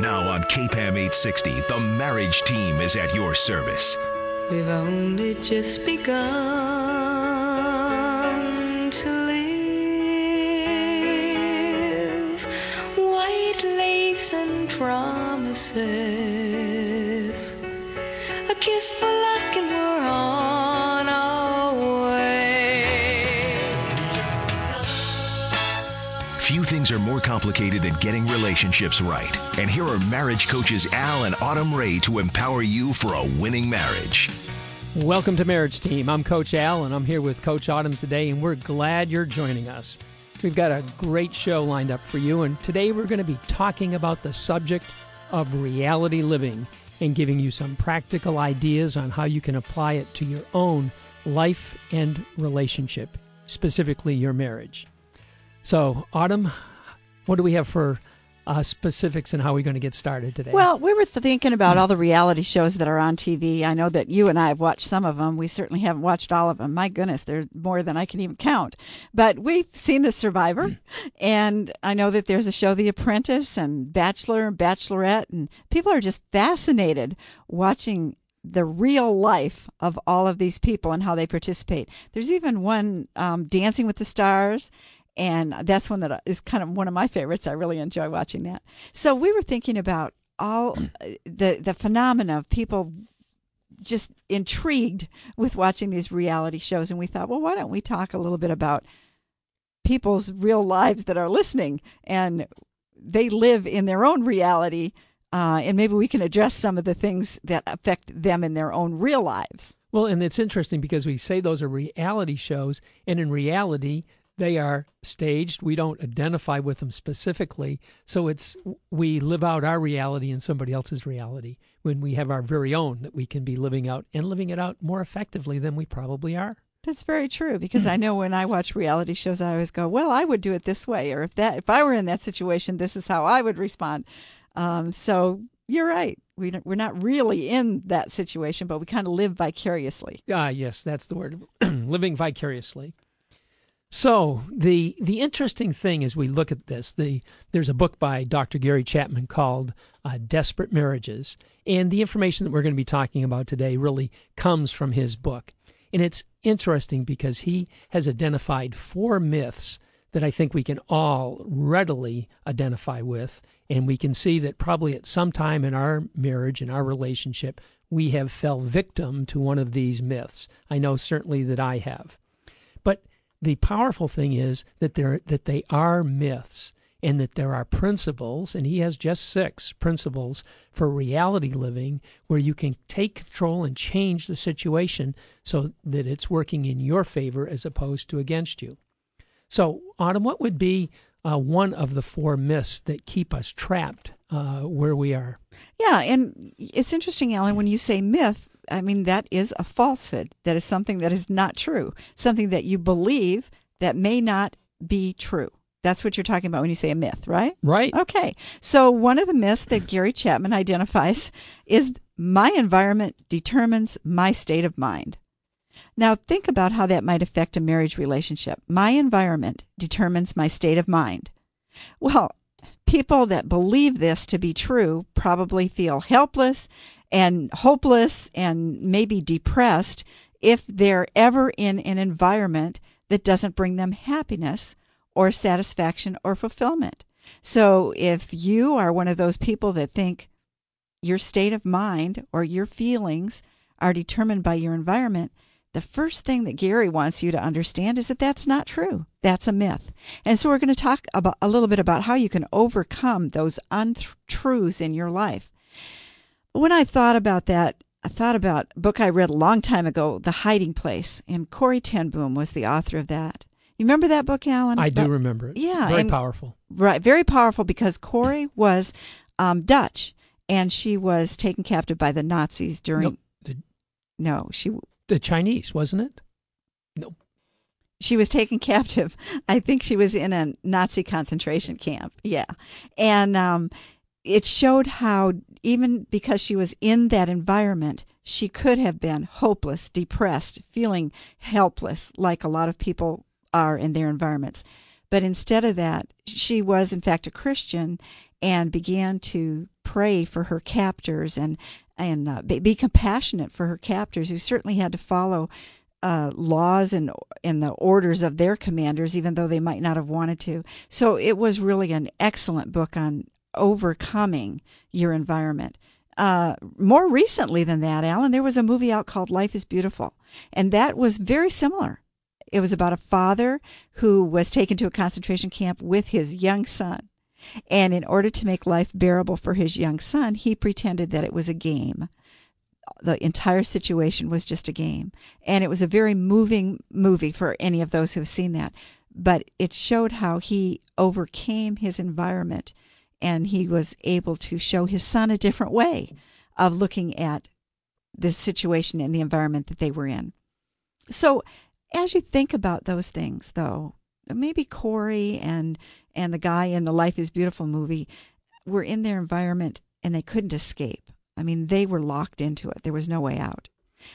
Now on KPAM 860, the marriage team is at your service. We've only just begun to live. White lace and promises. A kiss for are more complicated than getting relationships right. And here are marriage coaches Al and Autumn Ray to empower you for a winning marriage. Welcome to Marriage Team. I'm Coach Al, and I'm here with Coach Autumn today, and we're glad you're joining us. We've got a great show lined up for you, and today we're going to be talking about the subject of reality living and giving you some practical ideas on how you can apply it to your own life and relationship, specifically your marriage. So, Autumn, what do we have for uh, specifics and how we're going to get started today? Well, we were thinking about all the reality shows that are on TV. I know that you and I have watched some of them. We certainly haven't watched all of them. My goodness, there's more than I can even count. But we've seen The Survivor, and I know that there's a show, The Apprentice, and Bachelor and Bachelorette, and people are just fascinated watching the real life of all of these people and how they participate. There's even one um, Dancing with the Stars, and that's one that is kind of one of my favorites. I really enjoy watching that. So we were thinking about all uh, the the phenomena of people just intrigued with watching these reality shows, and we thought, well, why don't we talk a little bit about people's real lives that are listening and they live in their own reality, uh, and maybe we can address some of the things that affect them in their own real lives. Well, and it's interesting because we say those are reality shows, and in reality, they are staged. We don't identify with them specifically. So it's we live out our reality in somebody else's reality when we have our very own that we can be living out and living it out more effectively than we probably are. That's very true because I know when I watch reality shows, I always go, "Well, I would do it this way," or if that if I were in that situation, this is how I would respond. Um, so you're right. We we're not really in that situation, but we kind of live vicariously. Ah, yes, that's the word, living vicariously. So the the interesting thing as we look at this, the there's a book by Dr. Gary Chapman called uh, "Desperate Marriages," and the information that we're going to be talking about today really comes from his book, and it's interesting because he has identified four myths that I think we can all readily identify with, and we can see that probably at some time in our marriage in our relationship we have fell victim to one of these myths. I know certainly that I have, the powerful thing is that there that they are myths and that there are principles and he has just six principles for reality living where you can take control and change the situation so that it's working in your favor as opposed to against you. So autumn what would be uh, one of the four myths that keep us trapped uh, where we are? Yeah, and it's interesting, Alan, when you say myth, I mean, that is a falsehood. That is something that is not true, something that you believe that may not be true. That's what you're talking about when you say a myth, right? right Okay. So, one of the myths that Gary Chapman identifies is my environment determines my state of mind. Now, think about how that might affect a marriage relationship. My environment determines my state of mind. Well, people that believe this to be true probably feel helpless and hopeless and maybe depressed if they're ever in an environment that doesn't bring them happiness or satisfaction or fulfillment. So if you are one of those people that think your state of mind or your feelings are determined by your environment, the first thing that Gary wants you to understand is that that's not true. That's a myth. And so we're going to talk about a little bit about how you can overcome those untruths in your life. When I thought about that, I thought about a book I read a long time ago, The Hiding Place, and Corrie ten Boom was the author of that. You remember that book, Alan? i do About- remember it Yeah, very and- powerful Right, very powerful because Corrie was um, Dutch, and she was taken captive by the Nazis during. no, the, No, she the chinese wasn't it No. she was taken captive. I think she was in a Nazi concentration camp. Yeah. And um, it showed how, even because she was in that environment, she could have been hopeless, depressed, feeling helpless, like a lot of people are in their environments. But instead of that, she was, in fact, a Christian and began to pray for her captors and and uh, be, compassionate for her captors who certainly had to follow uh, laws and and the orders of their commanders, even though they might not have wanted to. So it was really an excellent book on overcoming your environment. Uh, more recently than that, Alan, there was a movie out called Life is Beautiful, and that was very similar. It was about a father who was taken to a concentration camp with his young son. And in order to make life bearable for his young son, he pretended that it was a game. The entire situation was just a game. And it was a very moving movie for any of those who have seen that. But it showed how he overcame his environment and he was able to show his son a different way of looking at the situation and the environment that they were in. So, as you think about those things, though, maybe Corrie and and the guy in the Life is Beautiful movie were in their environment and they couldn't escape. I mean, they were locked into it. There was no way out.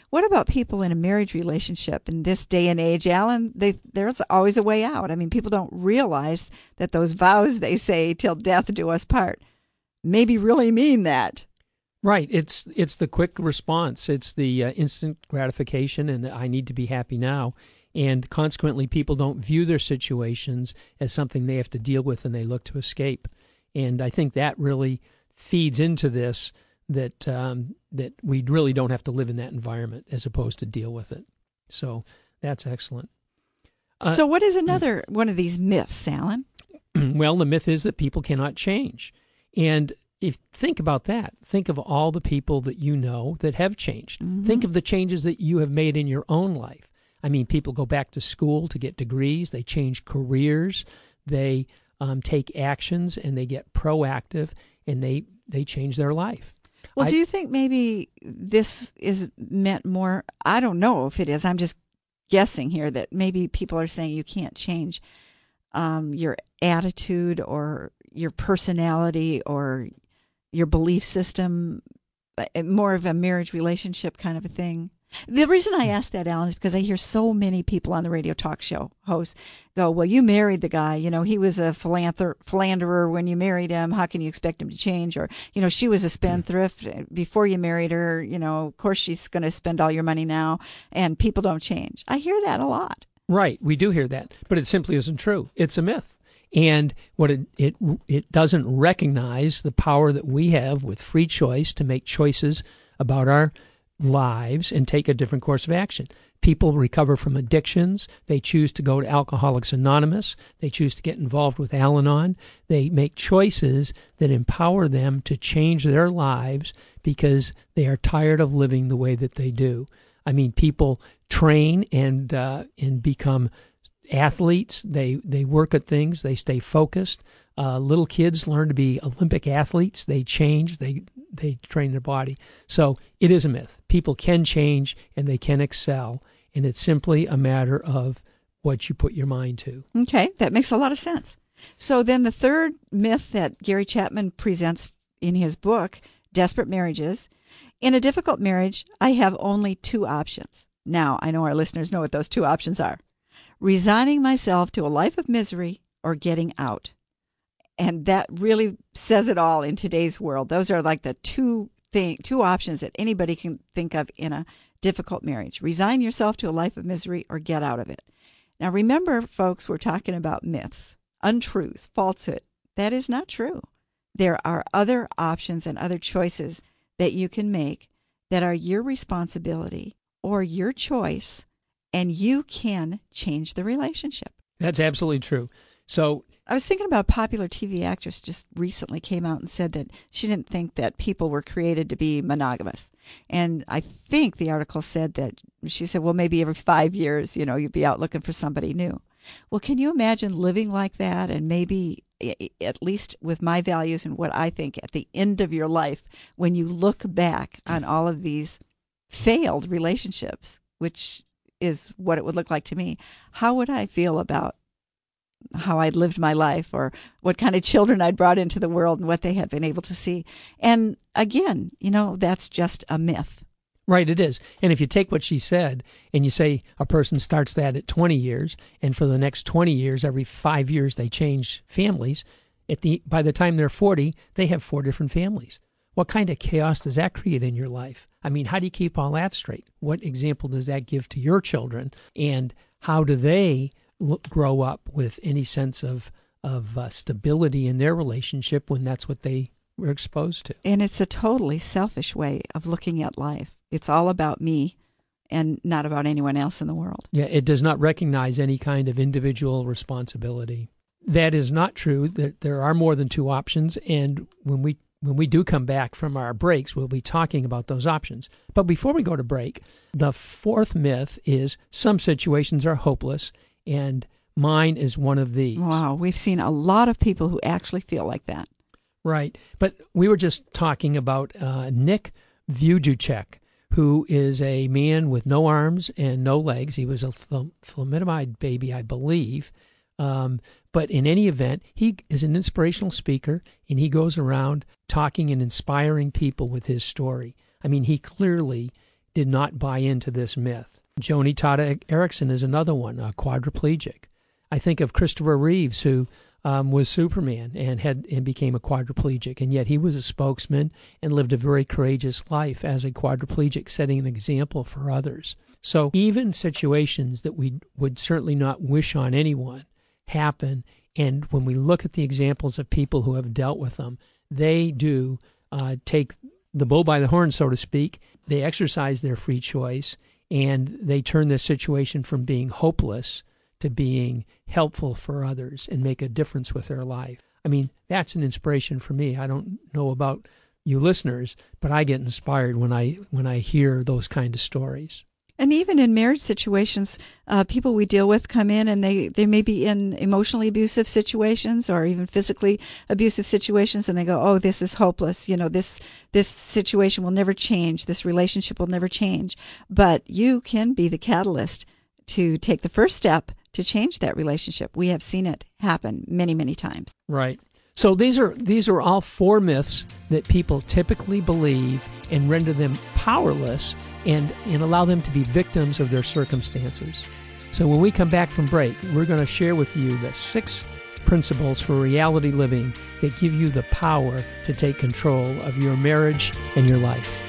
What about people in a marriage relationship in this day and age, Alan? They, there's always a way out. I mean, people don't realize that those vows they say till death do us part maybe really mean that. Right. It's it's the quick response. It's the uh, instant gratification, and I need to be happy now. And consequently, people don't view their situations as something they have to deal with, and they look to escape. And I think that really feeds into this that um, that we really don't have to live in that environment as opposed to deal with it. So that's excellent. Uh, so, what is another one of these myths, Alan? well, the myth is that people cannot change, and if think about that, think of all the people that you know that have changed. Mm-hmm. Think of the changes that you have made in your own life. I mean, people go back to school to get degrees, they change careers, they um, take actions, and they get proactive, and they they change their life. Well, I- do you think maybe this is meant more? I don't know if it is. I'm just guessing here that maybe people are saying you can't change um, your attitude or your personality or your belief system, uh, more of a marriage relationship kind of a thing. The reason I ask that, Alan, is because I hear so many people on the radio talk show hosts go, Well, you married the guy. You know, he was a philanderer when you married him. How can you expect him to change? Or, you know, she was a spendthrift before you married her. You know, of course, she's going to spend all your money now, and people don't change. I hear that a lot. Right, we do hear that, but it simply isn't true. It's a myth. And what it, it it doesn't recognize the power that we have with free choice to make choices about our lives and take a different course of action. People recover from addictions. They choose to go to Alcoholics Anonymous. They choose to get involved with Al Anon. They make choices that empower them to change their lives because they are tired of living the way that they do. I mean, people train and uh, and become athletes. They they work at things. They stay focused. Uh, little kids learn to be Olympic athletes. They change. They they train their body. So it is a myth. People can change and they can excel, and it's simply a matter of what you put your mind to. Okay, that makes a lot of sense. So then the third myth that Gary Chapman presents in his book, Desperate Marriages, in a difficult marriage, I have only two options. Now, I know our listeners know what those two options are. Resigning myself to a life of misery or getting out. And that really says it all in today's world. Those are like the two thing, two options that anybody can think of in a difficult marriage. Resign yourself to a life of misery or get out of it. Now, remember, folks, we're talking about myths, untruths, falsehood. That is not true. There are other options and other choices that you can make that are your responsibility or your choice, and you can change the relationship. That's absolutely true. So I was thinking about a popular TV actress just recently came out and said that she didn't think that people were created to be monogamous. And I think the article said that she said, well, maybe every five years, you know, you'd be out looking for somebody new. Well, can you imagine living like that and maybe eh, eh, at least with my values and what I think at the end of your life, when you look back on all of these failed relationships, which is what it would look like to me, how would I feel about how I'd lived my life or what kind of children I'd brought into the world and what they had been able to see. And again, you know, that's just a myth. Right, it is. And if you take what she said and you say a person starts that at 20 years, and for the next 20 years, every five years they change families, at the by the time they're 40, they have four different families. What kind of chaos does that create in your life? I mean, how do you keep all that straight? What example does that give to your children? And how do they look, grow up with any sense of, of uh, stability in their relationship when that's what they were exposed to? And it's a totally selfish way of looking at life. It's all about me and not about anyone else in the world. Yeah, it does not recognize any kind of individual responsibility. That is not true. That there are more than two options, and when we when we do come back from our breaks, we'll be talking about those options. But before we go to break, the fourth myth is some situations are hopeless, and mine is one of these. Wow, we've seen a lot of people who actually feel like that. Right. But we were just talking about uh, Nick Vujicic, who is a man with no arms and no legs. He was a thalidomide baby, I believe. Um, but in any event, he is an inspirational speaker and he goes around talking and inspiring people with his story. I mean, he clearly did not buy into this myth. Joni Tada Eareckson is another one, a quadriplegic. I think of Christopher Reeves, who um, was Superman and had and became a quadriplegic, and yet he was a spokesman and lived a very courageous life as a quadriplegic, setting an example for others. So even situations that we would certainly not wish on anyone happen, and when we look at the examples of people who have dealt with them, they do uh, take the bull by the horn, so to speak. They exercise their free choice, and they turn this situation from being hopeless to being helpful for others and make a difference with their life. I mean, that's an inspiration for me. I don't know about you listeners, but I get inspired when I when I hear those kind of stories. And even in marriage situations, uh, people we deal with come in and they, they may be in emotionally abusive situations or even physically abusive situations, and they go, "Oh, this is hopeless. You know, this this situation will never change. This relationship will never change." But you can be the catalyst to take the first step to change that relationship. We have seen it happen many, many times. Right. So these are these are all four myths that people typically believe and render them powerless and, and allow them to be victims of their circumstances. So when we come back from break, we're going to share with you the six principles for reality living that give you the power to take control of your marriage and your life.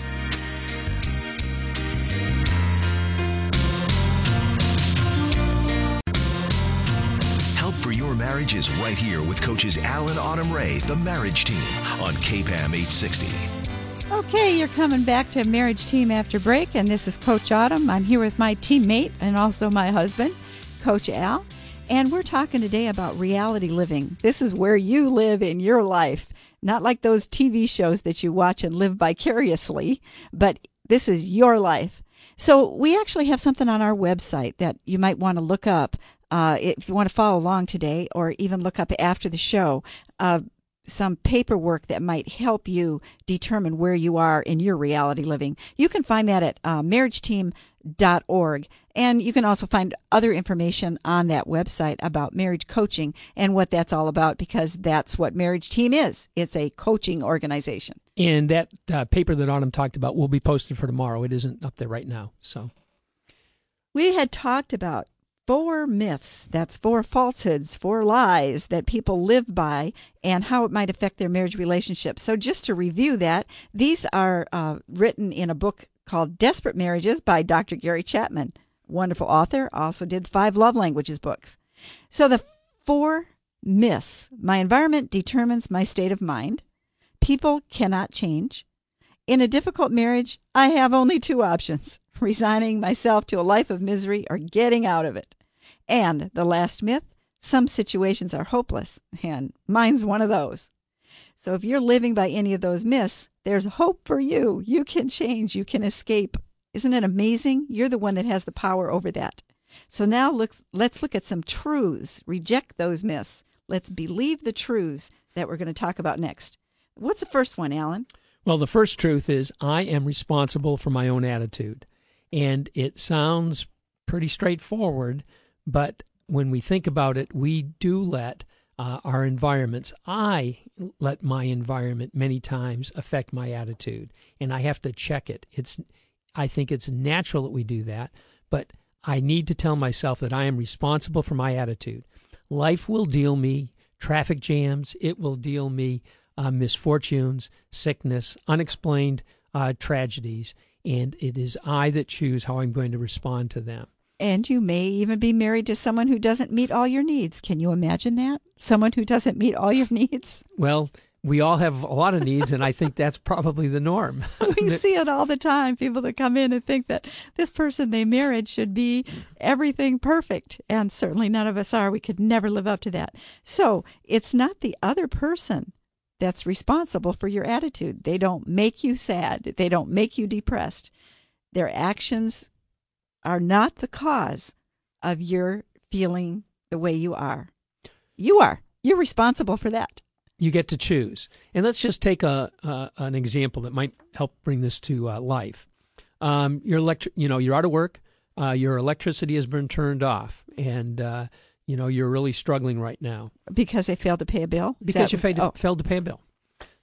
Marriage is right here with coaches Alan Autumn Ray, the marriage team on KPAM 860. Okay, you're coming back to Marriage Team after break, and this is Coach Autumn. I'm here with my teammate and also my husband, Coach Al, and we're talking today about reality living. This is where you live in your life, not like those TV shows that you watch and live vicariously, but this is your life. So, we actually have something on our website that you might want to look up uh, if you want to follow along today or even look up after the show, uh, some paperwork that might help you determine where you are in your reality living. You can find that at uh, marriageteam.org. And you can also find other information on that website about marriage coaching and what that's all about because that's what Marriage Team is. It's a coaching organization. And that uh, paper that Autumn talked about will be posted for tomorrow. It isn't up there right now. So we had talked about four myths that's four falsehoods, four lies that people live by, and how it might affect their marriage relationship. So, just to review that, these are uh, written in a book called Desperate Marriages by Dr. Gary Chapman. Wonderful author, also did five love languages books. So, the four myths my environment determines my state of mind, people cannot change. In a difficult marriage, I have only two options resigning myself to a life of misery or getting out of it. And the last myth some situations are hopeless, and mine's one of those. So if you're living by any of those myths, there's hope for you. You can change, you can escape. Isn't it amazing? You're the one that has the power over that. So now let's, let's look at some truths. Reject those myths. Let's believe the truths that we're going to talk about next. What's the first one, Alan? Well, the first truth is I am responsible for my own attitude. And it sounds pretty straightforward, but when we think about it, we do let uh, our environments, I let my environment many times affect my attitude, and I have to check it. It's, I think it's natural that we do that, but I need to tell myself that I am responsible for my attitude. Life will deal me traffic jams. It will deal me uh, misfortunes, sickness, unexplained uh, tragedies, and it is I that choose how I'm going to respond to them. And you may even be married to someone who doesn't meet all your needs. Can you imagine that? Someone who doesn't meet all your needs? Well, we all have a lot of needs, and I think that's probably the norm. we see it all the time. People that come in and think that this person they married should be everything perfect. And certainly none of us are. We could never live up to that. So it's not the other person that's responsible for your attitude. They don't make you sad, they don't make you depressed. Their actions are not the cause of your feeling the way you are. You are. You're responsible for that. you get to choose. And let's just take a, a an example that might help bring this to uh, life. Um, your electric, you know, you're out of work. Uh, your electricity has been turned off, and uh, you know you're really struggling right now Because they failed to pay a bill? Is because that- you failed, oh, failed to pay a bill.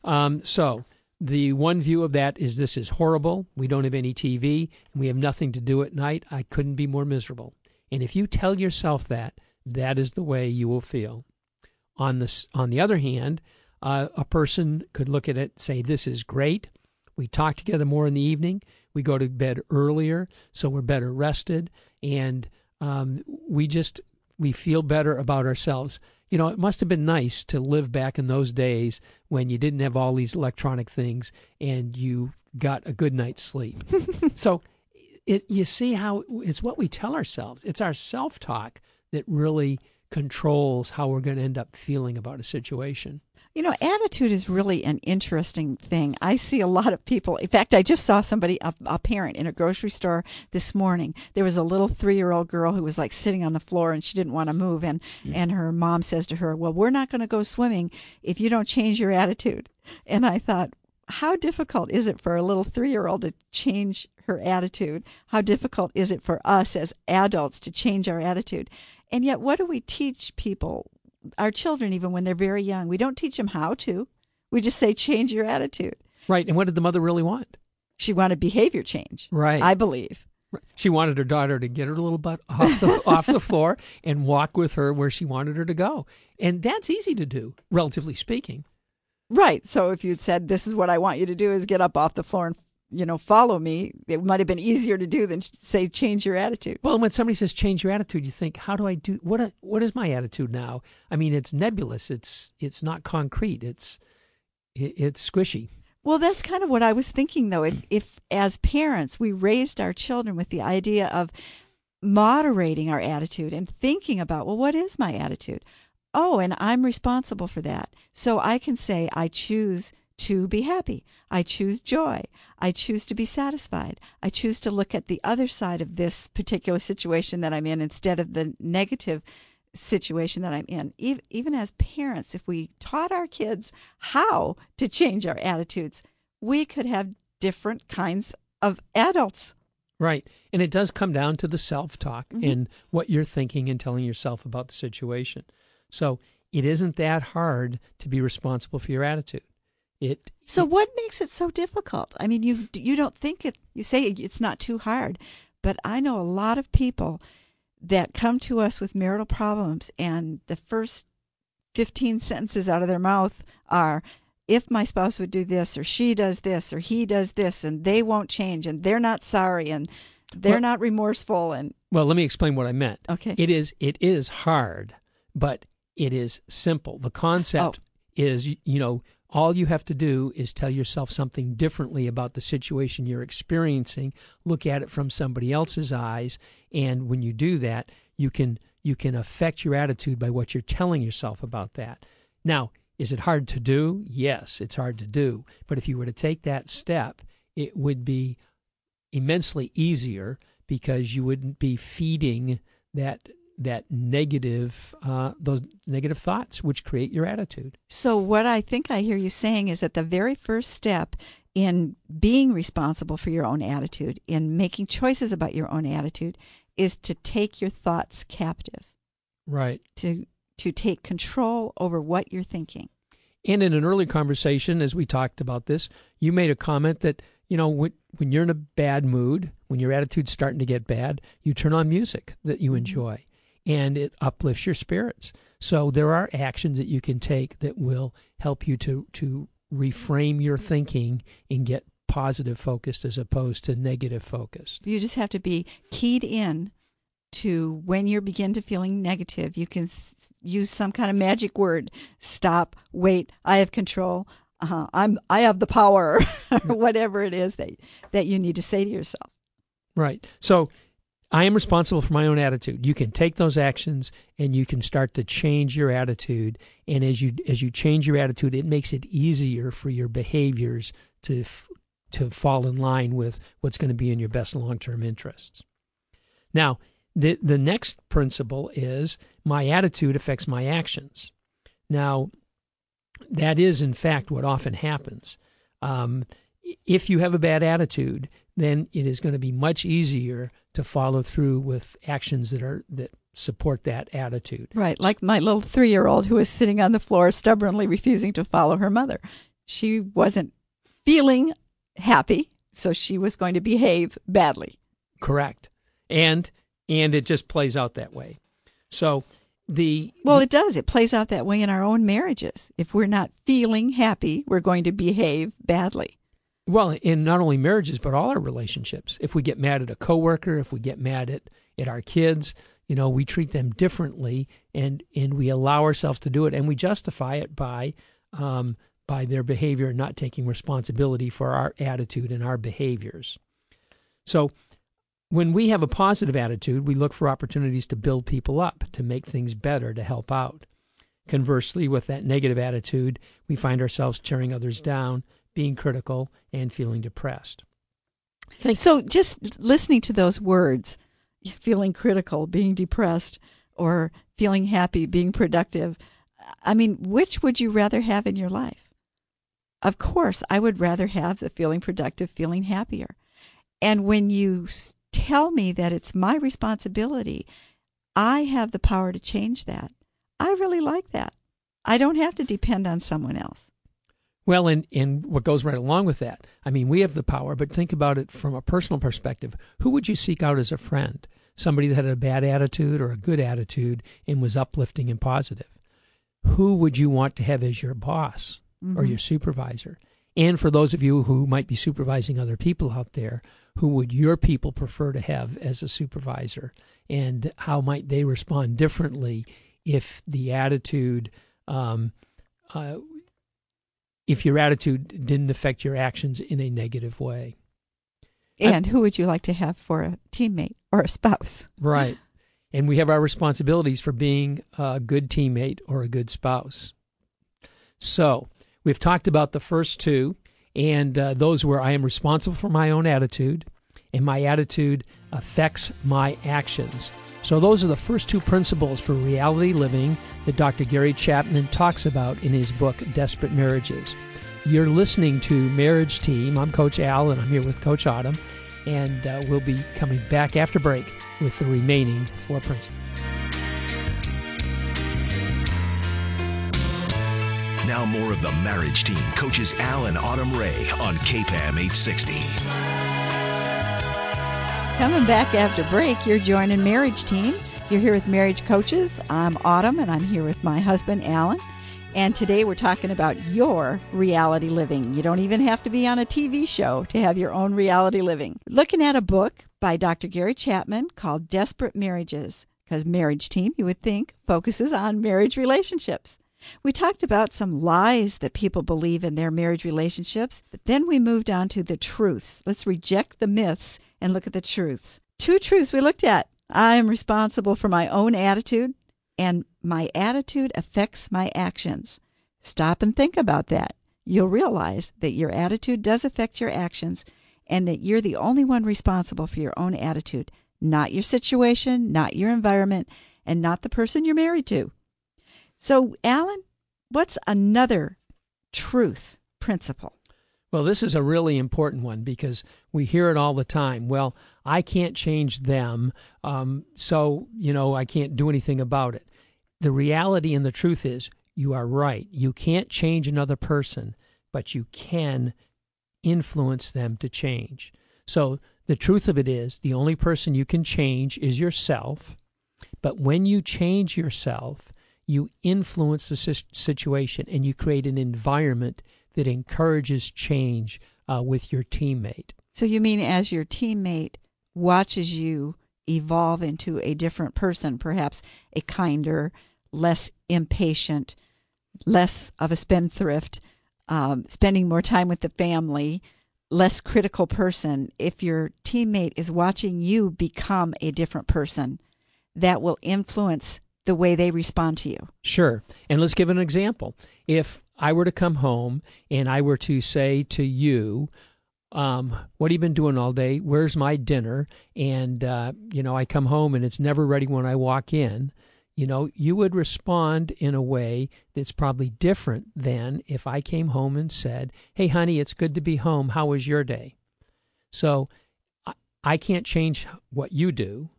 Um, so the one view of that is this is horrible. We don't have any TV, and we have nothing to do at night. I couldn't be more miserable. And if you tell yourself that, that is the way you will feel. On this, on the other hand, uh, a person could look at it, say, "This is great. We talk together more in the evening. We go to bed earlier, so we're better rested, and um, we just we feel better about ourselves." You know, it must have been nice to live back in those days when you didn't have all these electronic things and you got a good night's sleep. so, it, you see how it's what we tell ourselves. It's our self talk that really controls how we're going to end up feeling about a situation. You know, attitude is really an interesting thing. I see a lot of people. In fact, I just saw somebody, a, a parent, in a grocery store this morning. There was a little three-year-old girl who was like sitting on the floor and she didn't want to move, and and her mom says to her, "Well, we're not going to go swimming if you don't change your attitude." And I thought, how difficult is it for a little three-year-old to change her attitude? How difficult is it for us as adults to change our attitude? And yet, what do we teach people? Our children even when they're very young we don't teach them how to we just say change your attitude Right. And what did the mother really want? she wanted behavior change Right. i believe She wanted her daughter to get her little butt off the, off the floor and walk with her where she wanted her to go. And that's easy to do, relatively speaking. right so if you'd said this is what i want you to do is get up off the floor and you know follow me it might have been easier to do than say change your attitude Well, when somebody says change your attitude, you think, how do I do what? What is my attitude now? I mean, it's nebulous. It's it's not concrete. It's it, it's squishy. Well, that's kind of what I was thinking, though. If, if as parents we raised our children with the idea of moderating our attitude and thinking about, well, what is my attitude? Oh, and I'm responsible for that. So I can say, I choose to be happy. I choose joy. I choose to be satisfied. I choose to look at the other side of this particular situation that I'm in instead of the negative situation that I'm in. Even, even as parents, if we taught our kids how to change our attitudes, we could have different kinds of adults. Right. And it does come down to the self talk and mm-hmm. what you're thinking and telling yourself about the situation. So it isn't that hard to be responsible for your attitude. It So what makes it so difficult? I mean, you you don't think it. You say it's not too hard, but I know a lot of people that come to us with marital problems, and the first fifteen sentences out of their mouth are, "If my spouse would do this, or she does this, or he does this, and they won't change, and they're not sorry, and they're Well- not remorseful," and well, let me explain what I meant. okay, It is it is hard, but it is simple. The concept oh. is you know all you have to do is tell yourself something differently about the situation you're experiencing. Look at it from somebody else's eyes, and when you do that, you can you can affect your attitude by what you're telling yourself about that. Now, is it hard to do? Yes, it's hard to do. But if you were to take that step, it would be immensely easier because you wouldn't be feeding that that negative uh, those negative thoughts which create your attitude. So, what I think I hear you saying is that the very first step in being responsible for your own attitude, in making choices about your own attitude, is to take your thoughts captive, Right. to to take control over what you're thinking. And in an early conversation, as we talked about this, you made a comment that you know when when you're in a bad mood, when your attitude's starting to get bad, you turn on music that you enjoy, and it uplifts your spirits. So there are actions that you can take that will help you to to reframe your thinking and get positive focused as opposed to negative focused. You just have to be keyed in to when you begin to feeling negative. You can s- use some kind of magic word. Stop. Wait. I have control. Uh-huh, I'm. I have the power. or whatever it is that that you need to say to yourself. Right. So I am responsible for my own attitude. You can take those actions and you can start to change your attitude and as you as you change your attitude it makes it easier for your behaviors to f- to fall in line with what's going to be in your best long-term interests. Now, the the next principle is my attitude affects my actions. Now, that is in fact what often happens. Um, if you have a bad attitude, then it is going to be much easier to follow through with actions that are that support that attitude. Right, like my little three year old who was sitting on the floor stubbornly refusing to follow her mother. She wasn't feeling happy, so she was going to behave badly. Correct. And and it just plays out that way. So the Well, it does. It plays out that way in our own marriages. If we're not feeling happy, we're going to behave badly. Well, in not only marriages but all our relationships. If we get mad at a coworker, if we get mad at at our kids, you know, we treat them differently, and and we allow ourselves to do it, and we justify it by um, by their behavior and not taking responsibility for our attitude and our behaviors. So, when we have a positive attitude, we look for opportunities to build people up, to make things better, to help out. Conversely, with that negative attitude, we find ourselves tearing others down, being critical, and feeling depressed. So, just listening to those words, feeling critical, being depressed, or feeling happy, being productive, I mean, which would you rather have in your life? Of course, I would rather have the feeling productive, feeling happier. And when you tell me that it's my responsibility, I have the power to change that. I really like that. I don't have to depend on someone else. Well, and, and what goes right along with that, I mean, we have the power, but think about it from a personal perspective. Who would you seek out as a friend? Somebody that had a bad attitude or a good attitude and was uplifting and positive. Who would you want to have as your boss or Mhm. your supervisor? And for those of you who might be supervising other people out there, who would your people prefer to have as a supervisor? And how might they respond differently if the attitude, um, uh, if your attitude didn't affect your actions in a negative way? I- And who would you like to have for a teammate or a spouse? Right. And we have our responsibilities for being a good teammate or a good spouse. So we've talked about the first two, and uh, those where I am responsible for my own attitude, and my attitude affects my actions. So those are the first two principles for reality living that Dr. Gary Chapman talks about in his book, Desperate Marriages. You're listening to Marriage Team. I'm Coach Al, and I'm here with Coach Autumn and uh, we'll be coming back after break with the remaining four principles. Now more of the marriage team coaches Al and Autumn Ray on KPAM 860. Coming back after break, you're joining Marriage Team. You're here with Marriage Coaches. I'm Autumn, and I'm here with my husband, Alan. And today we're talking about your reality living. You don't even have to be on a TV show to have your own reality living. Looking at a book by Dr. Gary Chapman called Desperate Marriages, because Marriage Team, you would think, focuses on marriage relationships. We talked about some lies that people believe in their marriage relationships, but then we moved on to the truths. Let's reject the myths and look at the truths. Two truths we looked at. I am responsible for my own attitude, and my attitude affects my actions. Stop and think about that. You'll realize that your attitude does affect your actions and that you're the only one responsible for your own attitude, not your situation, not your environment, and not the person you're married to. So, Alan, what's another truth principle? Well, this is a really important one because we hear it all the time. Well, I can't change them, um, so, you know, I can't do anything about it. The reality and the truth is, you are right. You can't change another person, but you can influence them to change. So, the truth of it is, the only person you can change is yourself. But when you change yourself, you influence the situation and you create an environment that encourages change uh, with your teammate. So you mean as your teammate watches you evolve into a different person, perhaps a kinder, less impatient, less of a spendthrift, um, spending more time with the family, less critical person. If your teammate is watching you become a different person, that will influence the way they respond to you. Sure. And let's give an example. If I were to come home and I were to say to you, um, what have you been doing all day? Where's my dinner? And, uh, you know, I come home and it's never ready when I walk in. You know, you would respond in a way that's probably different than if I came home and said, Hey, honey, it's good to be home. How was your day? So I, I can't change what you do,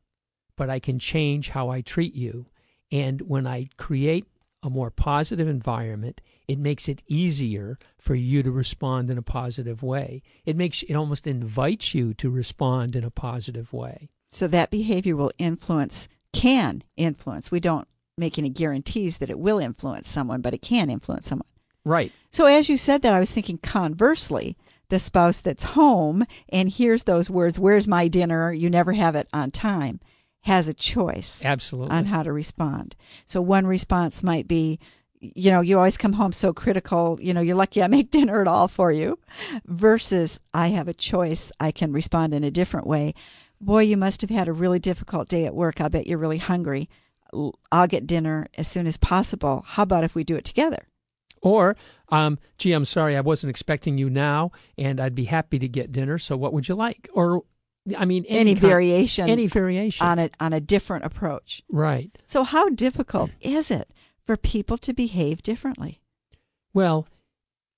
but I can change how I treat you. And when I create a more positive environment, it makes it easier for you to respond in a positive way. It makes it almost invites you to respond in a positive way. So that behavior will influence, can influence. We don't make any guarantees that it will influence someone, but it can influence someone. Right. So as you said that, I was thinking conversely, the spouse that's home and hears those words, Where's my dinner? You never have it on time, has a choice Absolutely. on how to respond. So one response might be, you know, you always come home so critical, you know, you're lucky I make dinner at all for you, versus I have a choice. I can respond in a different way. Boy, you must have had a really difficult day at work. I bet you're really hungry. I'll get dinner as soon as possible. How about if we do it together? Or, um, gee, I'm sorry, I wasn't expecting you now, and I'd be happy to get dinner. So, what would you like? Or, I mean, any, Any, variation any variation, on a on a different approach. right? So how difficult is it for people to behave differently? Well,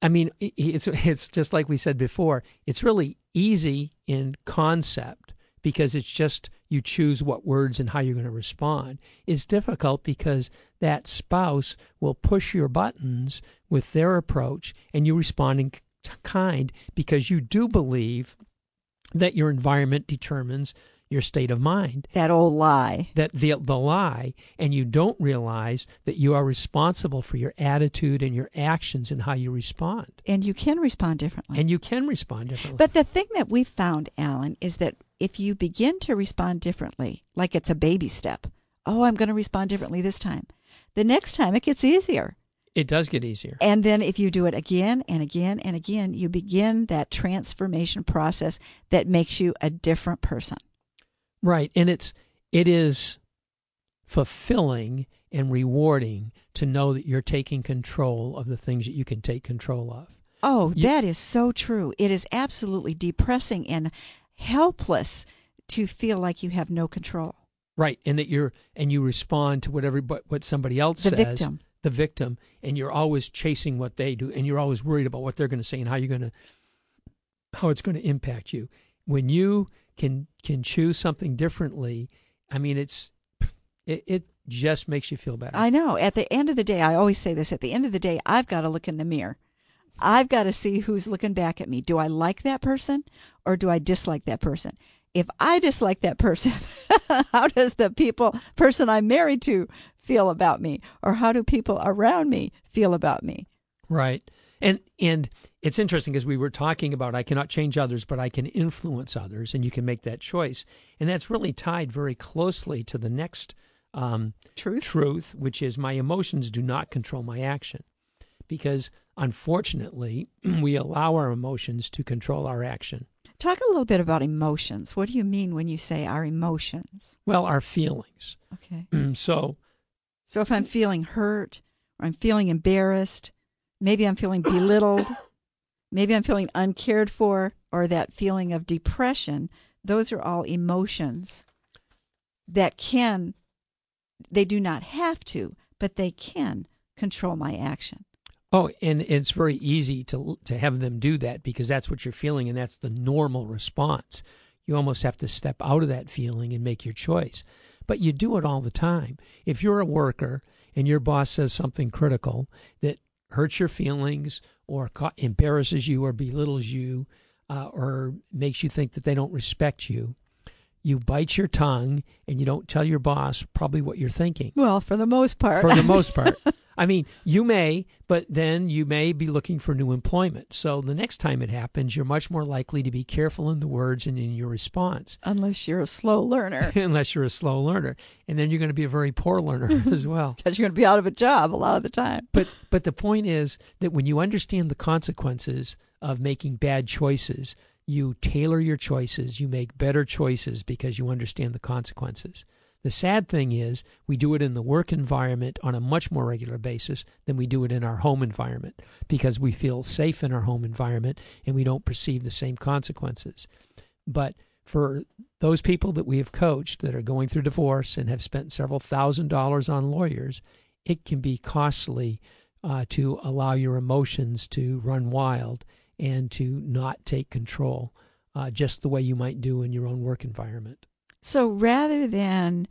I mean, it's it's just like we said before. It's really easy in concept because it's just you choose what words and how you're going to respond. It's difficult because that spouse will push your buttons with their approach, and you respond in kind because you do believe that your environment determines your state of mind That old lie. that the the lie and you don't realize that you are responsible for your attitude and your actions and how you respond And you can respond differently. and you can respond differently But the thing that we found, Alan, is that if you begin to respond differently, like it's a baby step, oh, I'm going to respond differently this time, the next time it gets easier. it does get easier And then if you do it again and again and again, you begin that transformation process that makes you a different person. Right and it's it is fulfilling and rewarding to know that you're taking control of the things that you can take control of Oh, You- that is so true. It is absolutely depressing and helpless to feel like you have no control. right and that you're and you respond to whatever but what somebody else The says victim. the victim and you're always chasing what they do and you're always worried about what they're going to say and how you're going to how it's going to impact you when you can can choose something differently i mean it's it, it just makes you feel better I know. At the end of the day, I always say this at the end of the day, I've got to look in the mirror. I've got to see who's looking back at me. Do I like that person or do I dislike that person? If I dislike that person, how does the people, person I'm married to, feel about me? Or how do people around me feel about me? right and and it's interesting because we were talking about i cannot change others but i can influence others and you can make that choice and that's really tied very closely to the next um, Truth? truth, which is my emotions do not control my action. Because unfortunately, we allow our emotions to control our action. Talk a little bit about emotions. What do you mean when you say our emotions? Well, our feelings. Okay. so, So if I'm feeling hurt or I'm feeling embarrassed, maybe I'm feeling belittled, maybe I'm feeling uncared for, or that feeling of depression, those are all emotions that can, they do not have to, but they can control my action. oh, and it's very easy to to have them do that because that's what you're feeling and that's the normal response. You almost have to step out of that feeling and make your choice. But you do it all the time. If you're a worker and your boss says something critical that hurts your feelings or embarrasses you or belittles you uh, or makes you think that they don't respect you, you bite your tongue and you don't tell your boss probably what you're thinking Well, for the most part. for the most part. I mean, you may, but then you may be looking for new employment. So the next time it happens, you're much more likely to be careful in the words and in your response, Unless you're a slow learner. unless you're a slow learner. And then you're going to be a very poor learner as well. Because you're going to be out of a job a lot of the time. But but the point is that when you understand the consequences of making bad choices, you tailor your choices, you make better choices because you understand the consequences. The sad thing is, we do it in the work environment on a much more regular basis than we do it in our home environment because we feel safe in our home environment and we don't perceive the same consequences. But for those people that we have coached that are going through divorce and have spent several thousand dollars on lawyers, it can be costly uh, to allow your emotions to run wild and to not take control, uh, just the way you might do in your own work environment. So rather than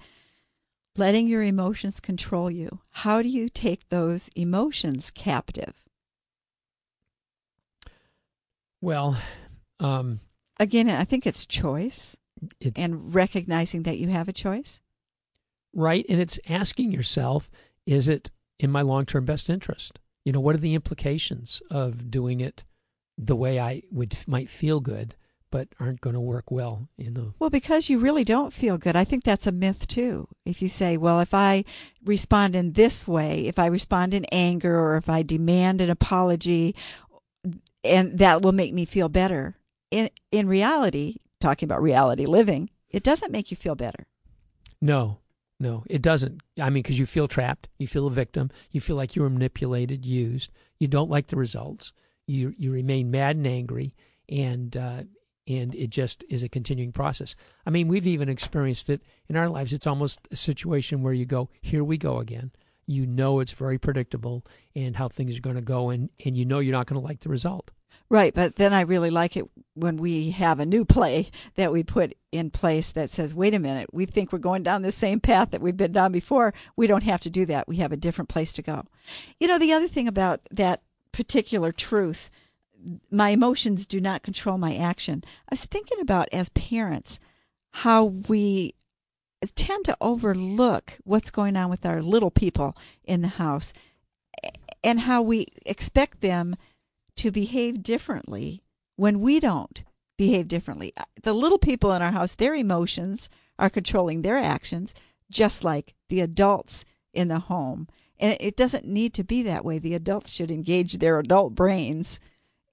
letting your emotions control you, how do you take those emotions captive? Well, um, Again, I think it's choice it's and recognizing that you have a choice. right, and it's asking yourself, is it in my long-term best interest? You know, what are the implications of doing it the way I would might feel good, but aren't going to work well in the Well, because you really don't feel good. I think that's a myth too. If you say, well, if I respond in this way, if I respond in anger or if I demand an apology, and that will make me feel better. In in reality, talking about reality living, it doesn't make you feel better. No, no, it doesn't. I mean, because you feel trapped, you feel a victim, you feel like you were manipulated, used. You don't like the results. You you remain mad and angry, and uh, and it just is a continuing process. I mean, we've even experienced it in our lives. It's almost a situation where you go, here we go again. You know it's very predictable and how things are going to go, and and you know you're not going to like the result. Right, but then I really like it when we have a new play that we put in place that says, wait a minute, we think we're going down the same path that we've been down before. We don't have to do that. We have a different place to go. You know, the other thing about that particular truth, my emotions do not control my action. I was thinking about as parents how we tend to overlook what's going on with our little people in the house and how we expect them to behave differently when we don't behave differently. Uh, The little people in our house, their emotions are controlling their actions, just like the adults in the home. And it doesn't need to be that way. The adults should engage their adult brains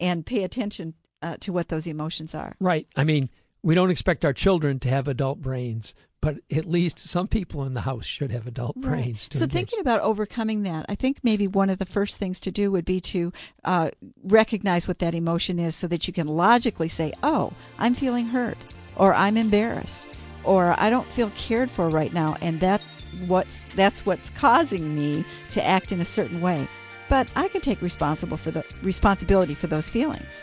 and pay attention uh, to what those emotions are. Right. I mean, we don't expect our children to have adult brains, but at least some people in the house should have adult brains. To So, engage. thinking about overcoming that, I think maybe one of the first things to do would be to uh, recognize what that emotion is so that you can logically say, oh, I'm feeling hurt, or I'm embarrassed, or I don't feel cared for right now, and that what's that's what's causing me to act in a certain way. But I can take responsible for the responsibility for those feelings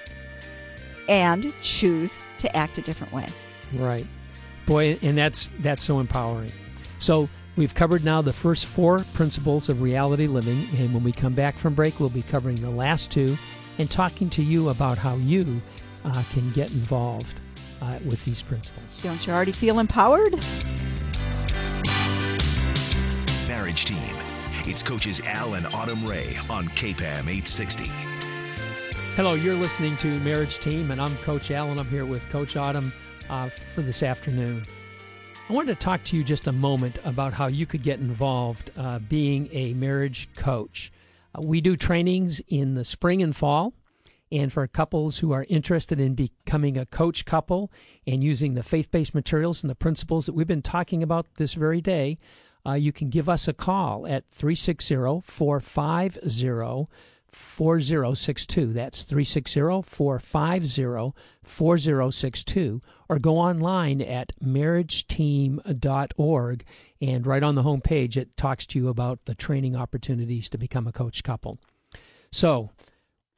and choose to act a different way. Right. Boy, and that's that's so empowering. So we've covered now the first four principles of reality living, and when we come back from break, we'll be covering the last two and talking to you about how you uh, can get involved uh, with these principles. Don't you already feel empowered? Marriage Team. It's coaches Al and Autumn Ray on KPAM 860. Hello, you're listening to Marriage Team, and I'm Coach Al, and I'm here with Coach Autumn uh, for this afternoon. I wanted to talk to you just a moment about how you could get involved uh, being a marriage coach. Uh, we do trainings in the spring and fall, and for couples who are interested in becoming a coach couple and using the faith based materials and the principles that we've been talking about this very day, uh, you can give us a call at 360 450 4062. That's 360 450 4062. Or go online at marriageteam.org. And right on the home page, it talks to you about the training opportunities to become a coach couple. So,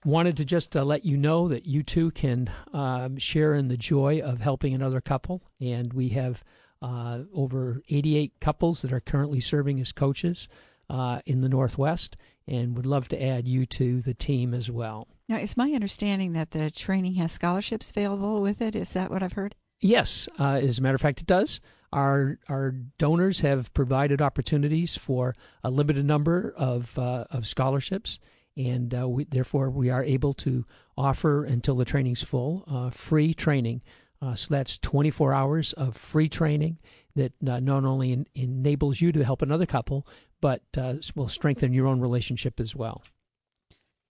wanted to just uh, let you know that you too can um, share in the joy of helping another couple. And we have uh, over 88 couples that are currently serving as coaches uh, in the Northwest and would love to add you to the team as well. Now, it's my understanding that the training has scholarships available with it. Is that what I've heard? Yes, uh, as a matter of fact, it does. Our our donors have provided opportunities for a limited number of uh, of scholarships, and uh, we, therefore we are able to offer until the training's full uh, free training. Uh, so that's 24 hours of free training that uh, not only en- enables you to help another couple, but uh, will strengthen your own relationship as well.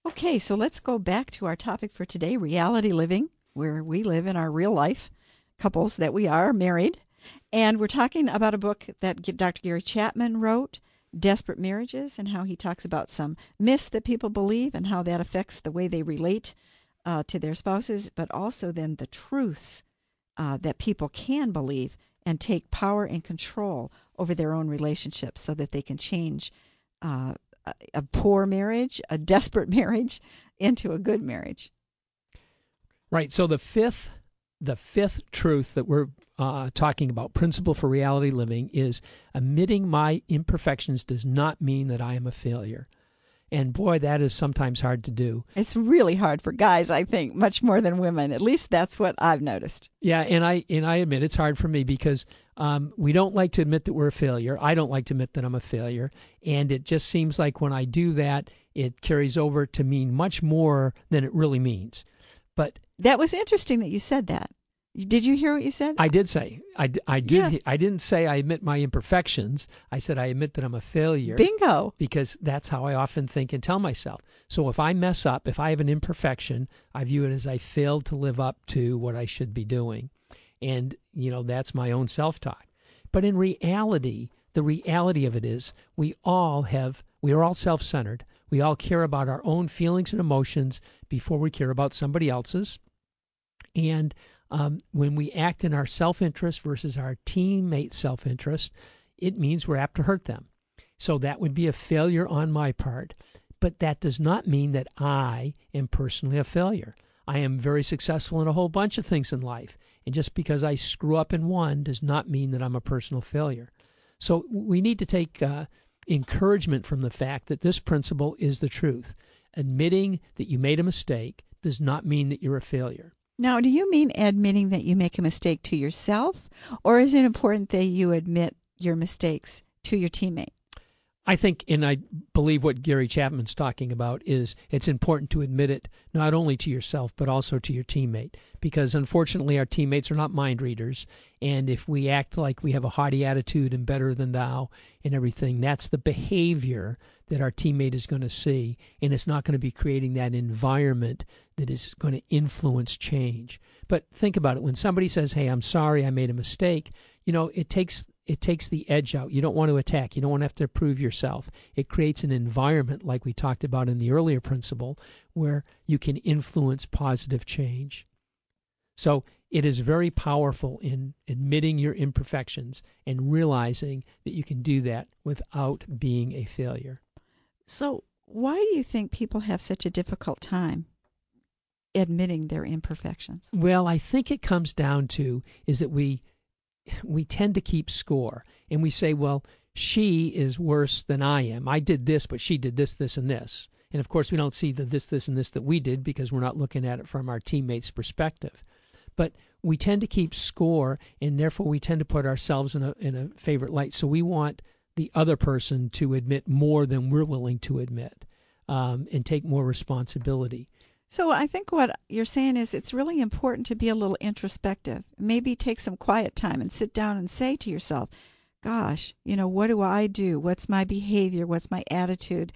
Okay, so let's go back to our topic for today reality living, where we live in our real life couples that we are married. And we're talking about a book that Dr. Gary Chapman wrote, Desperate Marriages, and how he talks about some myths that people believe and how that affects the way they relate uh, to their spouses, but also then the truths uh, that people can believe and take power and control over their own relationships so that they can change uh, a, poor marriage, a desperate marriage, into a good marriage. Right. So the fifth the fifth truth that we're uh, talking about, principle for reality living, is admitting my imperfections does not mean that I am a failure. And boy, that is sometimes hard to do. It's really hard for guys, I think, much more than women. At least that's what I've noticed. Yeah, and I and I admit it's hard for me because um, we don't like to admit that we're a failure. I don't like to admit that I'm a failure, and it just seems like when I do that, it carries over to mean much more than it really means. But That was interesting that you said that. Did you hear what you said? I did say I, I did Yeah. I didn't say I admit my imperfections. I said I admit that I'm a failure. Bingo. because that's how I often think and tell myself. So if I mess up, if I have an imperfection, I view it as I failed to live up to what I should be doing. And, you know, that's my own self talk. But in reality, the reality of it is we all have, we are all self centered. We all care about our own feelings and emotions before we care about somebody else's. And um, when we act in our self interest versus our teammate self interest, it means we're apt to hurt them. So that would be a failure on my part. But that does not mean that I am personally a failure. I am very successful in a whole bunch of things in life. And just because I screw up in one does not mean that I'm a personal failure. So we need to take uh, encouragement from the fact that this principle is the truth. Admitting that you made a mistake does not mean that you're a failure. Now, do you mean admitting that you make a mistake to yourself, or is it important that you admit your mistakes to your teammate? I think, and I believe what Gary Chapman's talking about is it's important to admit it not only to yourself, but also to your teammate. Because unfortunately, our teammates are not mind readers. And if we act like we have a haughty attitude and better than thou and everything, that's the behavior that our teammate is going to see. And it's not going to be creating that environment that is going to influence change. But think about it when somebody says, Hey, I'm sorry, I made a mistake, you know, it takes it takes the edge out. You don't want to attack. You don't want to have to prove yourself. It creates an environment, like we talked about in the earlier principle, where you can influence positive change. So it is very powerful in admitting your imperfections and realizing that you can do that without being a failure. So, why do you think people have such a difficult time admitting their imperfections? Well, I think it comes down to is that we we tend to keep score and we say, well, she is worse than I am. I did this, but she did this, this, and this. And of course, we don't see the this, this, and this that we did because we're not looking at it from our teammates' perspective. But we tend to keep score, and therefore we tend to put ourselves in a in a favorite light. So we want the other person to admit more than we're willing to admit, um, and take more responsibility. So, I think what you're saying is it's really important to be a little introspective. Maybe take some quiet time and sit down and say to yourself, Gosh, you know, what do I do? What's my behavior? What's my attitude?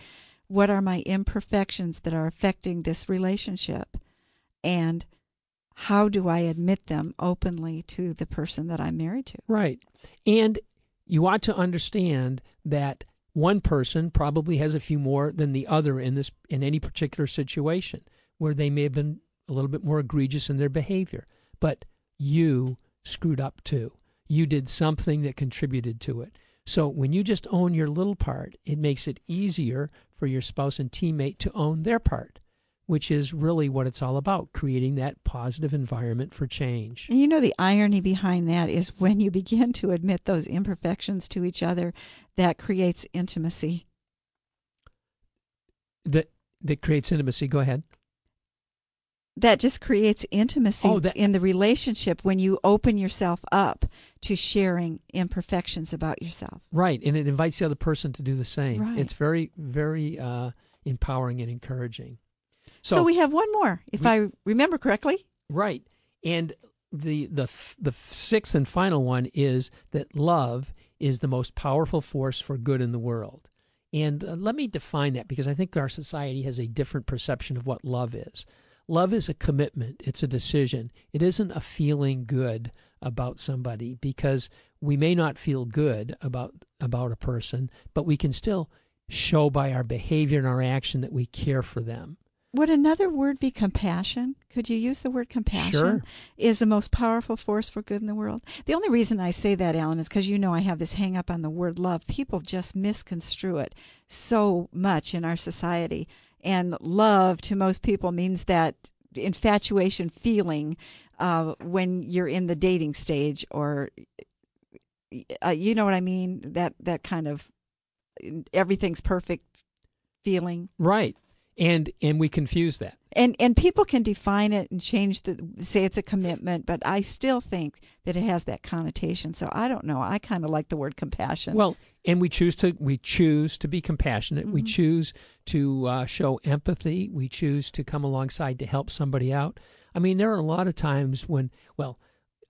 What are my imperfections that are affecting this relationship? And how do I admit them openly to the person that I'm married to? Right. And you ought to understand that one person probably has a few more than the other in this in any particular situation where they may have been a little bit more egregious in their behavior. But you screwed up too. You did something that contributed to it. So when you just own your little part, it makes it easier for your spouse and teammate to own their part, which is really what it's all about, creating that positive environment for change. And you know, the irony behind that is when you begin to admit those imperfections to each other, that creates intimacy. That that creates intimacy. Go ahead. that just creates intimacy Oh, that- in the relationship when you open yourself up to sharing imperfections about yourself. Right, and it invites the other person to do the same. Right. It's very, very uh, empowering and encouraging. So, we have one more, if we- I remember correctly. Right. And the the the sixth and final one is that love is the most powerful force for good in the world. And uh, let me define that because I think our society has a different perception of what love is. Love is a commitment, it's a decision. It isn't a feeling good about somebody because we may not feel good about about a person, but we can still show by our behavior and our action that we care for them. Would another word be compassion? Could you use the word compassion? Sure. Is the most powerful force for good in the world. The only reason I say that, Alan, is because you know I have this hang up on the word love. People just misconstrue it so much in our society. And love to most people means that infatuation feeling uh, when you're in the dating stage or uh, you know what I mean? That that kind of everything's perfect feeling. Right. And and we confuse that. and and people can define it and change the say it's a commitment but i still think that it has that connotation so i don't know i kind of like the word compassion Well, and we choose to we choose to be compassionate. We Mhm. choose to uh, show empathy. We choose to come alongside to help somebody out. I mean, there are a lot of times when, well,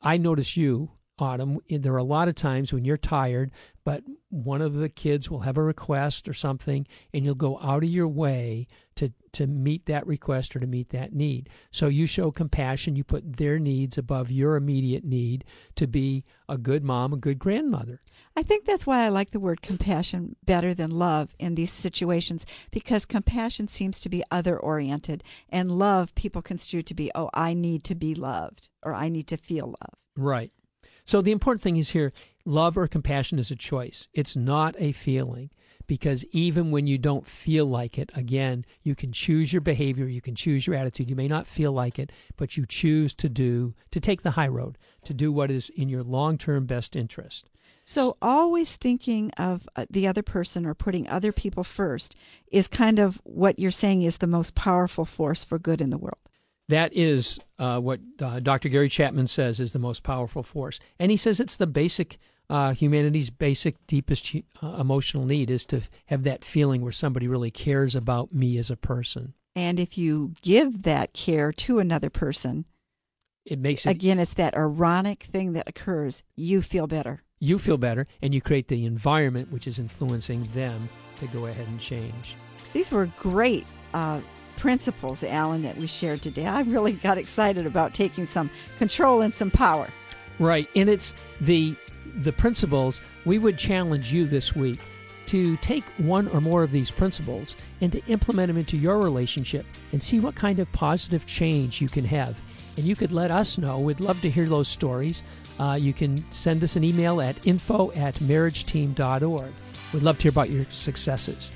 I notice you, Autumn. Eh, there are a lot of times when you're tired, but one of the kids will have a request or something, and you'll go out of your way to to meet that request or to meet that need. So you show compassion. You put their needs above your immediate need to be a good mom, a good grandmother. i think that's why i like the word compassion better than love in these situations because compassion seems to be other oriented and love people construe to be oh i need to be loved or i need to feel love Right. So the important thing is here love or compassion is a choice. It's not a feeling because even when you don't feel like it, again, you can choose your behavior, you can choose your attitude. You may not feel like it, but you choose to do, to take the high road, to do what is in your long term best interest. So always thinking of uh, the other person or putting other people first is kind of what you're saying is the most powerful force for good in the world. That is uh, what uh, Dr. Gary Chapman says is the most powerful force. And he says it's the basic, uh, humanity's basic, deepest uh, emotional need is to have that feeling where somebody really cares about me as a person. And if you give that care to another person, It makes it, again, it's that ironic thing that occurs. You feel better. you feel better and you create the environment which is influencing them to go ahead and change. These were great uh, principles, Alan, that we shared today. I really got excited about taking some control and some power. Right. And it's the the principles we would challenge you this week to take one or more of these principles and to implement them into your relationship and see what kind of positive change you can have. And you could let us know. We'd love to hear those stories. Uh, you can send us an email at info at marriageteam.org. We'd love to hear about your successes.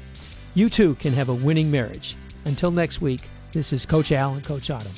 You too can have a winning marriage. Until next week, this is Coach Al and Coach Autumn.